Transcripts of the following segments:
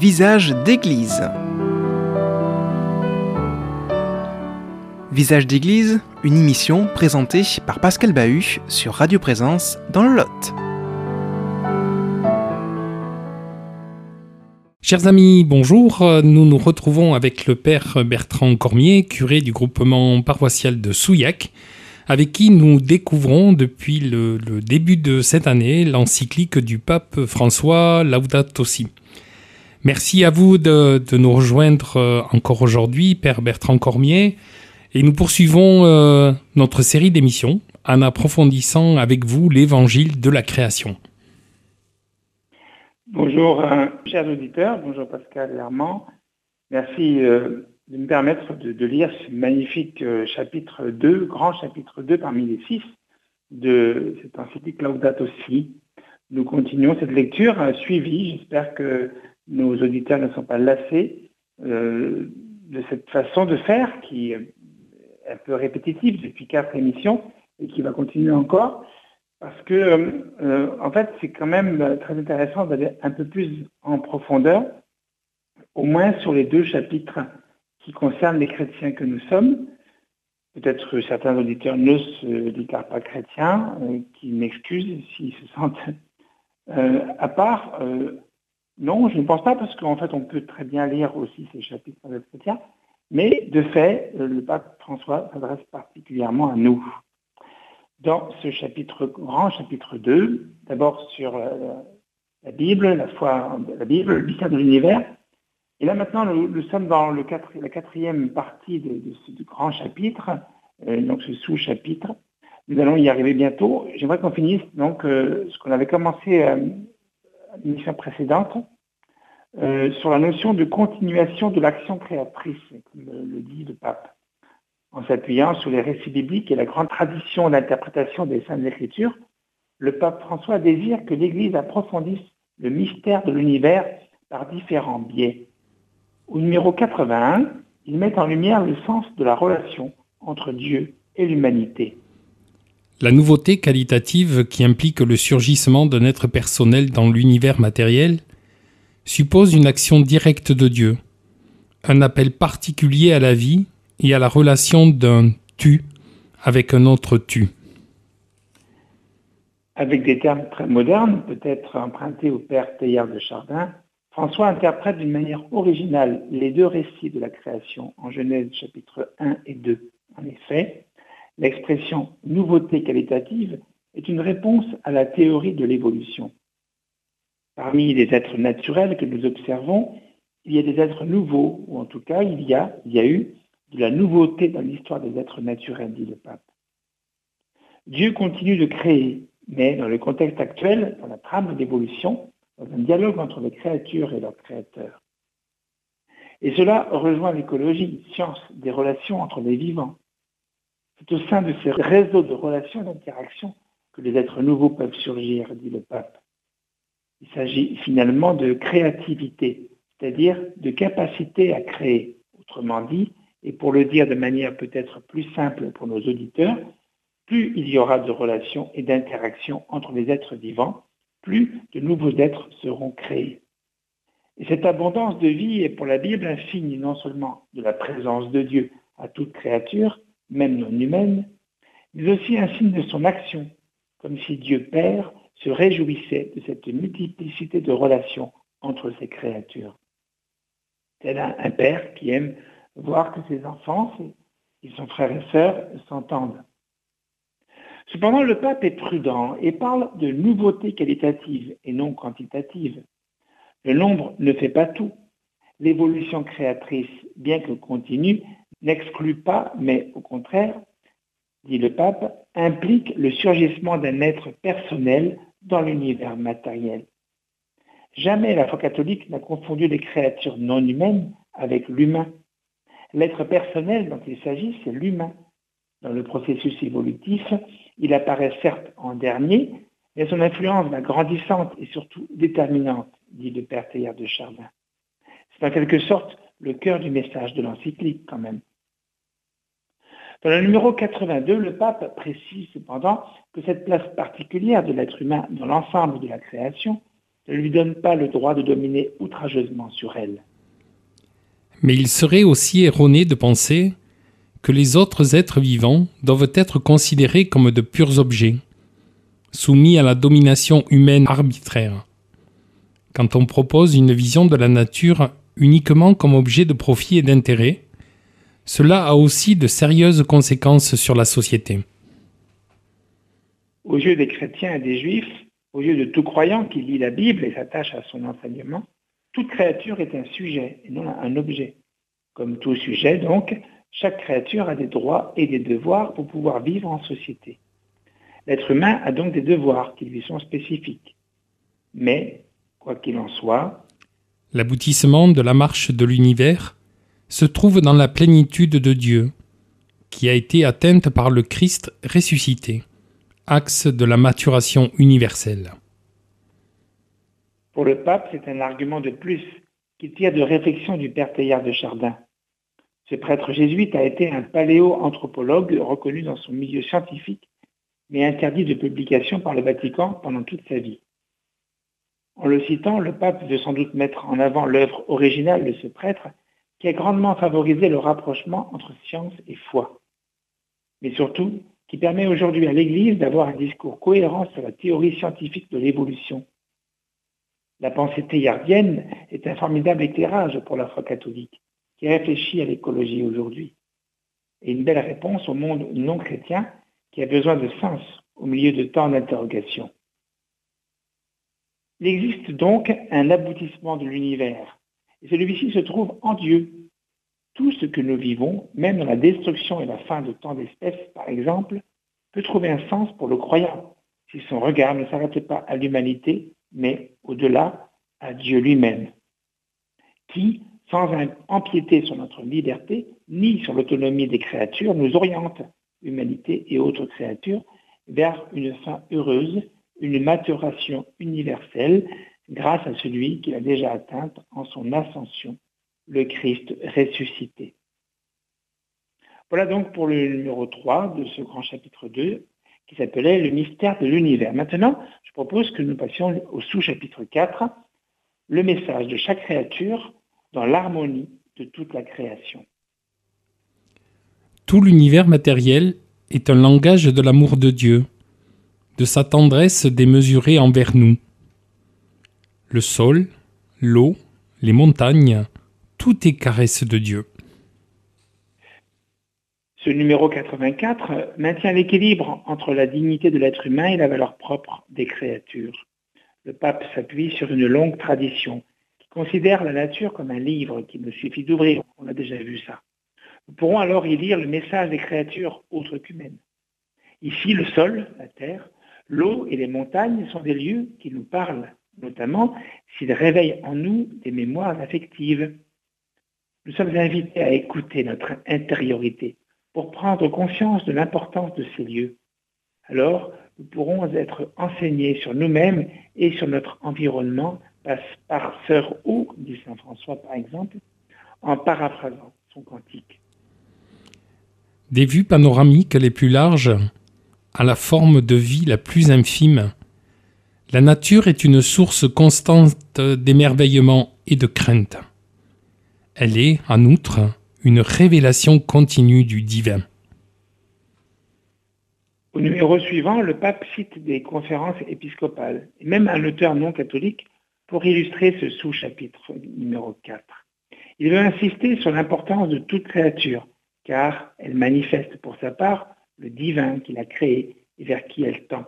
Visage d'église. Visage d'église, une émission présentée par Pascal Bahut sur Radio Présence dans le Lot. Chers amis, bonjour. Nous nous retrouvons avec le père Bertrand Cormier, curé du groupement paroissial de Souillac, avec qui nous découvrons depuis le, début de cette année l'encyclique du pape François Laudato Si. Merci à vous de, nous rejoindre euh, encore aujourd'hui, Père Bertrand Cormier, et nous poursuivons euh, notre série d'émissions en approfondissant avec vous l'évangile de la création. Bonjour, euh, chers auditeurs, bonjour Pascal et Armand. Merci de me permettre de, lire ce magnifique chapitre 2, grand chapitre 2 parmi les six de cet encyclique Laudato Si. Nous continuons cette lecture suivie. J'espère que nos auditeurs ne sont pas lassés euh, de cette façon de faire qui est un peu répétitive depuis quatre émissions et qui va continuer encore. Parce que, en fait, c'est quand même très intéressant d'aller un peu plus en profondeur, au moins sur les deux chapitres qui concerne les chrétiens que nous sommes. Peut-être que certains auditeurs ne se déclarent pas chrétiens, euh, qui m'excusent s'ils se sentent euh, à part. Euh, non, je ne pense pas, parce qu'en fait, on peut très bien lire aussi ces chapitres les chrétiens. Mais de fait, le pape François s'adresse particulièrement à nous. Dans ce chapitre, grand chapitre 2, d'abord sur la Bible, la foi, la Bible, le mystère de l'univers, et là maintenant, nous, sommes dans la quatrième partie de, ce grand chapitre, euh, donc ce sous-chapitre. Nous allons y arriver bientôt. J'aimerais qu'on finisse donc euh, ce qu'on avait commencé euh, à l'émission précédente sur la notion de continuation de l'action créatrice, comme le dit le pape, en s'appuyant sur les récits bibliques et la grande tradition d'interprétation des Saintes Écritures. Le pape François désire que l'Église approfondisse le mystère de l'univers par différents biais. Au numéro 81, il met en lumière le sens de la relation entre Dieu et l'humanité. La nouveauté qualitative qui implique le surgissement d'un être personnel dans l'univers matériel suppose une action directe de Dieu, un appel particulier à la vie et à la relation d'un tu avec un autre tu. Avec des termes très modernes, peut-être empruntés au père Teilhard de Chardin, François interprète d'une manière originale les deux récits de la création en Genèse chapitre 1 et 2. En effet, l'expression nouveauté qualitative est une réponse à la théorie de l'évolution. Parmi les êtres naturels que nous observons, il y a des êtres nouveaux, ou en tout cas, il y a, il y a eu de la nouveauté dans l'histoire des êtres naturels, dit le pape. Dieu continue de créer, mais dans le contexte actuel, dans la trame d'évolution, dans un dialogue entre les créatures et leurs créateurs. Et cela rejoint l'écologie, science des relations entre les vivants. C'est au sein de ces réseaux de relations et d'interactions que les êtres nouveaux peuvent surgir, dit le pape. Il s'agit finalement de créativité, c'est-à-dire de capacité à créer. Autrement dit, et pour le dire de manière peut-être plus simple pour nos auditeurs, plus il y aura de relations et d'interactions entre les êtres vivants, plus de nouveaux êtres seront créés. Et cette abondance de vie est pour la Bible un signe non seulement de la présence de Dieu à toute créature, même non humaine, mais aussi un signe de son action, comme si Dieu Père se réjouissait de cette multiplicité de relations entre ses créatures. Tel un, père qui aime voir que ses enfants et son frère et sœurs s'entendent. Cependant, le pape est prudent et parle de nouveautés qualitatives et non quantitatives. Le nombre ne fait pas tout. L'évolution créatrice, bien que continue, n'exclut pas, mais au contraire, dit le pape, implique le surgissement d'un être personnel dans l'univers matériel. Jamais la foi catholique n'a confondu les créatures non humaines avec l'humain. L'être personnel dont il s'agit, c'est l'humain. Dans le processus évolutif, il apparaît certes en dernier, mais son influence va grandissante et surtout déterminante, dit le père Teilhard de Chardin. C'est en quelque sorte le cœur du message de l'encyclique quand même. Dans le numéro 82, le pape précise cependant que cette place particulière de l'être humain dans l'ensemble de la création, ne lui donne pas le droit de dominer outrageusement sur elle. Mais il serait aussi erroné de penser que les autres êtres vivants doivent être considérés comme de purs objets, soumis à la domination humaine arbitraire. Quand on propose une vision de la nature uniquement comme objet de profit et d'intérêt, cela a aussi de sérieuses conséquences sur la société. Aux yeux des chrétiens et des juifs, aux yeux de tout croyant qui lit la Bible et s'attache à son enseignement, toute créature est un sujet et non un objet. Comme tout sujet, donc, chaque créature a des droits et des devoirs pour pouvoir vivre en société. L'être humain a donc des devoirs qui lui sont spécifiques. Mais, quoi qu'il en soit, l'aboutissement de la marche de l'univers se trouve dans la plénitude de Dieu, qui a été atteinte par le Christ ressuscité, axe de la maturation universelle. Pour le pape, c'est un argument de plus qui tire de réflexion du père Teilhard de Chardin. Ce prêtre jésuite a été un paléoanthropologue reconnu dans son milieu scientifique, mais interdit de publication par le Vatican pendant toute sa vie. En le citant, le pape veut sans doute mettre en avant l'œuvre originale de ce prêtre qui a grandement favorisé le rapprochement entre science et foi, mais surtout qui permet aujourd'hui à l'Église d'avoir un discours cohérent sur la théorie scientifique de l'évolution. La pensée théardienne est un formidable éclairage pour la foi catholique qui réfléchit à l'écologie aujourd'hui. Et une belle réponse au monde non chrétien qui a besoin de sens au milieu de tant d'interrogations. Il existe donc un aboutissement de l'univers, et celui-ci se trouve en Dieu. Tout ce que nous vivons, même dans la destruction et la fin de tant d'espèces, par exemple, peut trouver un sens pour le croyant, si son regard ne s'arrête pas à l'humanité, mais au-delà, à Dieu lui-même, qui, sans empiéter sur notre liberté, ni sur l'autonomie des créatures, nous oriente, humanité et autres créatures, vers une fin heureuse, une maturation universelle, grâce à celui qui l'a déjà atteinte en son ascension, le Christ ressuscité. Voilà donc pour le numéro 3 de ce grand chapitre 2 qui s'appelait le mystère de l'univers. Maintenant, je propose que nous passions au sous-chapitre 4, le message de chaque créature dans l'harmonie de toute la création. Tout l'univers matériel est un langage de l'amour de Dieu, de sa tendresse démesurée envers nous. Le sol, l'eau, les montagnes, tout est caresse de Dieu. Ce numéro 84 maintient l'équilibre entre la dignité de l'être humain et la valeur propre des créatures. Le pape s'appuie sur une longue tradition considère la nature comme un livre qu'il nous suffit d'ouvrir. On a déjà vu ça. Nous pourrons alors y lire le message des créatures autres qu'humaines. Ici, le sol, la terre, l'eau et les montagnes sont des lieux qui nous parlent, notamment s'ils réveillent en nous des mémoires affectives. Nous sommes invités à écouter notre intériorité pour prendre conscience de l'importance de ces lieux. Alors, nous pourrons être enseignés sur nous-mêmes et sur notre environnement par Sœur O, dit Saint François par exemple, en paraphrasant son cantique. Des vues panoramiques les plus larges, à la forme de vie la plus infime, la nature est une source constante d'émerveillement et de crainte. Elle est, en outre, une révélation continue du divin. Au numéro suivant, le pape cite des conférences épiscopales, et même un auteur non catholique pour illustrer ce sous-chapitre numéro 4. Il veut insister sur l'importance de toute créature, car elle manifeste pour sa part le divin qu'il a créé et vers qui elle tend.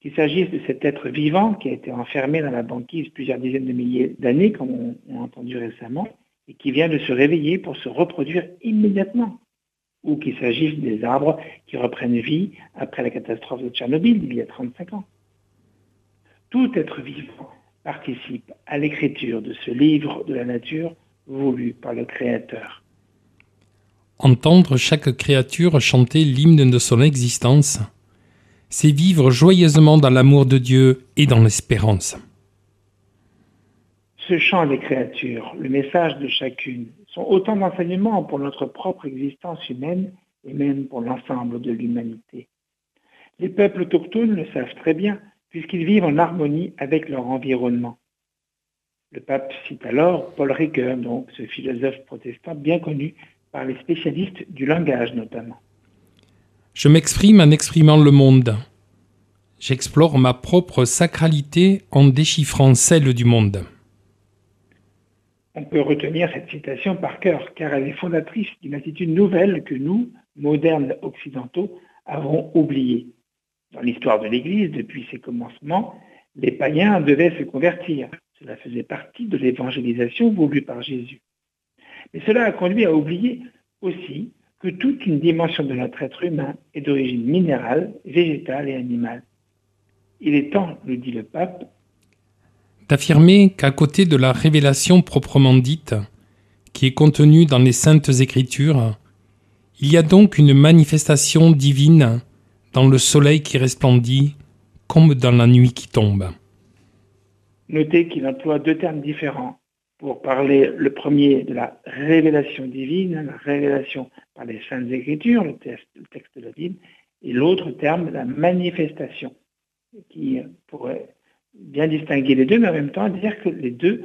Qu'il s'agisse de cet être vivant qui a été enfermé dans la banquise plusieurs dizaines de milliers d'années, comme on a entendu récemment, et qui vient de se réveiller pour se reproduire immédiatement, ou qu'il s'agisse des arbres qui reprennent vie après la catastrophe de Tchernobyl il y a 35 ans. Tout être vivant participe à l'écriture de ce livre de la nature voulu par le Créateur. Entendre chaque créature chanter l'hymne de son existence, c'est vivre joyeusement dans l'amour de Dieu et dans l'espérance. Ce chant des créatures, le message de chacune, sont autant d'enseignements pour notre propre existence humaine et même pour l'ensemble de l'humanité. Les peuples autochtones le savent très bien, puisqu'ils vivent en harmonie avec leur environnement. Le pape cite alors Paul Ricoeur, donc ce philosophe protestant bien connu par les spécialistes du langage notamment. Je m'exprime en exprimant le monde. J'explore ma propre sacralité en déchiffrant celle du monde. On peut retenir cette citation par cœur, car elle est fondatrice d'une attitude nouvelle que nous, modernes occidentaux, avons oubliée. Dans l'histoire de l'Église, depuis ses commencements, les païens devaient se convertir. Cela faisait partie de l'évangélisation voulue par Jésus. Mais cela a conduit à oublier aussi que toute une dimension de notre être humain est d'origine minérale, végétale et animale. Il est temps, nous dit le pape, d'affirmer qu'à côté de la révélation proprement dite, qui est contenue dans les saintes écritures, il y a donc une manifestation divine dans le soleil qui resplendit comme dans la nuit qui tombe. Notez qu'il emploie deux termes différents pour parler le premier de la révélation divine, la révélation par les saintes écritures, le texte, le texte de la Bible, et l'autre terme, la manifestation, qui pourrait bien distinguer les deux, mais en même temps dire que les deux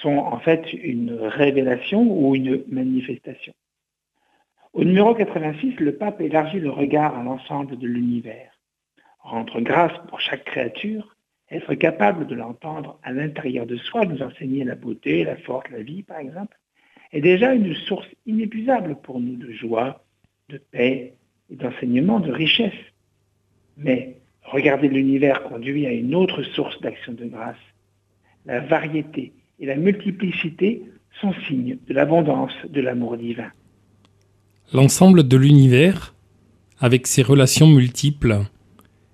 sont en fait une révélation ou une manifestation. Au numéro 86, le pape élargit le regard à l'ensemble de l'univers. Rendre grâce pour chaque créature, être capable de l'entendre à l'intérieur de soi, nous enseigner la beauté, la force, la vie par exemple, est déjà une source inépuisable pour nous de joie, de paix et d'enseignement, de richesse. Mais Regarder l'univers conduit à une autre source d'action de grâce. La variété et la multiplicité sont signes de l'abondance de l'amour divin. L'ensemble de l'univers, avec ses relations multiples,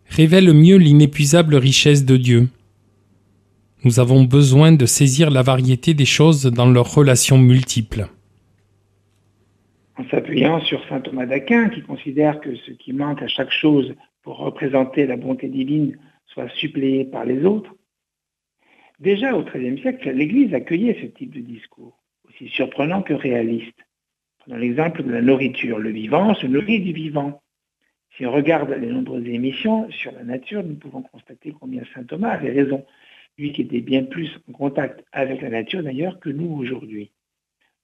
révèle mieux l'inépuisable richesse de Dieu. Nous avons besoin de saisir la variété des choses dans leurs relations multiples. En s'appuyant sur saint Thomas d'Aquin, qui considère que ce qui manque à chaque chose pour représenter la bonté divine soit suppléé par les autres. Déjà au XIIIe siècle, l'Église accueillait ce type de discours, aussi surprenant que réaliste. Prenons l'exemple de la nourriture. Le vivant se nourrit du vivant. Si on regarde les nombreuses émissions sur la nature, nous pouvons constater combien saint Thomas avait raison, lui qui était bien plus en contact avec la nature d'ailleurs que nous aujourd'hui.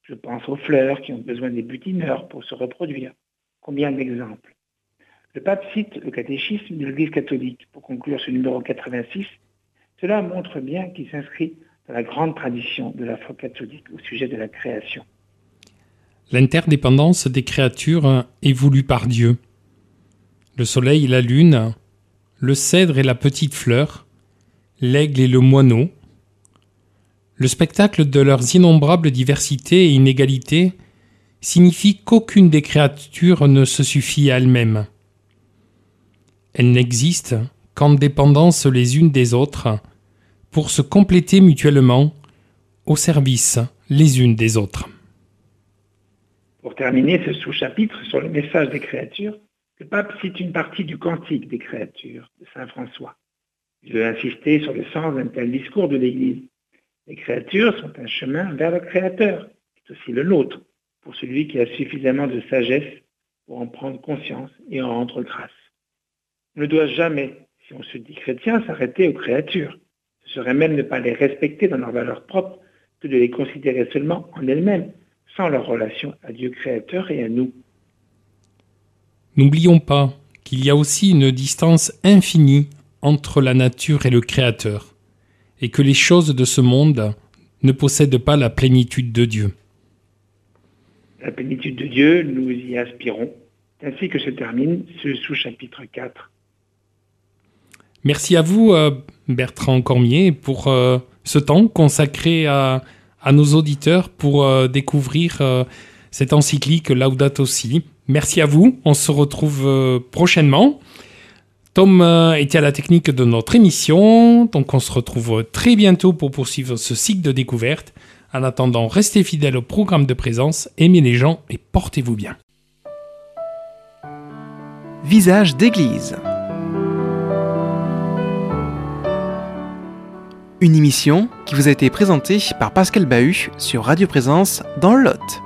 Je pense aux fleurs qui ont besoin des butineurs pour se reproduire. Combien d'exemples le pape cite le catéchisme de l'Église catholique pour conclure ce numéro 86. Cela montre bien qu'il s'inscrit dans la grande tradition de la foi catholique au sujet de la création. L'interdépendance des créatures est voulue par Dieu. Le soleil et la lune, le cèdre et la petite fleur, l'aigle et le moineau, le spectacle de leurs innombrables diversités et inégalités signifie qu'aucune des créatures ne se suffit à elle-même. Elles n'existent qu'en dépendance les unes des autres, pour se compléter mutuellement, au service les unes des autres. Pour terminer ce sous-chapitre sur le message des créatures, le pape cite une partie du Cantique des créatures de Saint François. Il veut insister sur le sens d'un tel discours de l'Église. Les créatures sont un chemin vers le Créateur, c'est aussi le nôtre, pour celui qui a suffisamment de sagesse pour en prendre conscience et en rendre grâce. On ne doit jamais, si on se dit chrétien, s'arrêter aux créatures. Ce serait même ne pas les respecter dans leurs valeurs propres que de les considérer seulement en elles-mêmes, sans leur relation à Dieu créateur et à nous. N'oublions pas qu'il y a aussi une distance infinie entre la nature et le Créateur, et que les choses de ce monde ne possèdent pas la plénitude de Dieu. La plénitude de Dieu, nous y aspirons, ainsi que se termine ce sous-chapitre 4 Merci à vous, euh, Bertrand Cormier, pour euh, ce temps consacré à, nos auditeurs pour euh, découvrir cette encyclique Laudato Si. Merci à vous. On se retrouve prochainement. Tom était à la technique de notre émission, donc on se retrouve très bientôt pour poursuivre ce cycle de découverte. En attendant, restez fidèles au programme de présence, aimez les gens et portez-vous bien. Visage d'église. Une émission qui vous a été présentée par Pascal Bahut sur Radio Présence dans le Lot.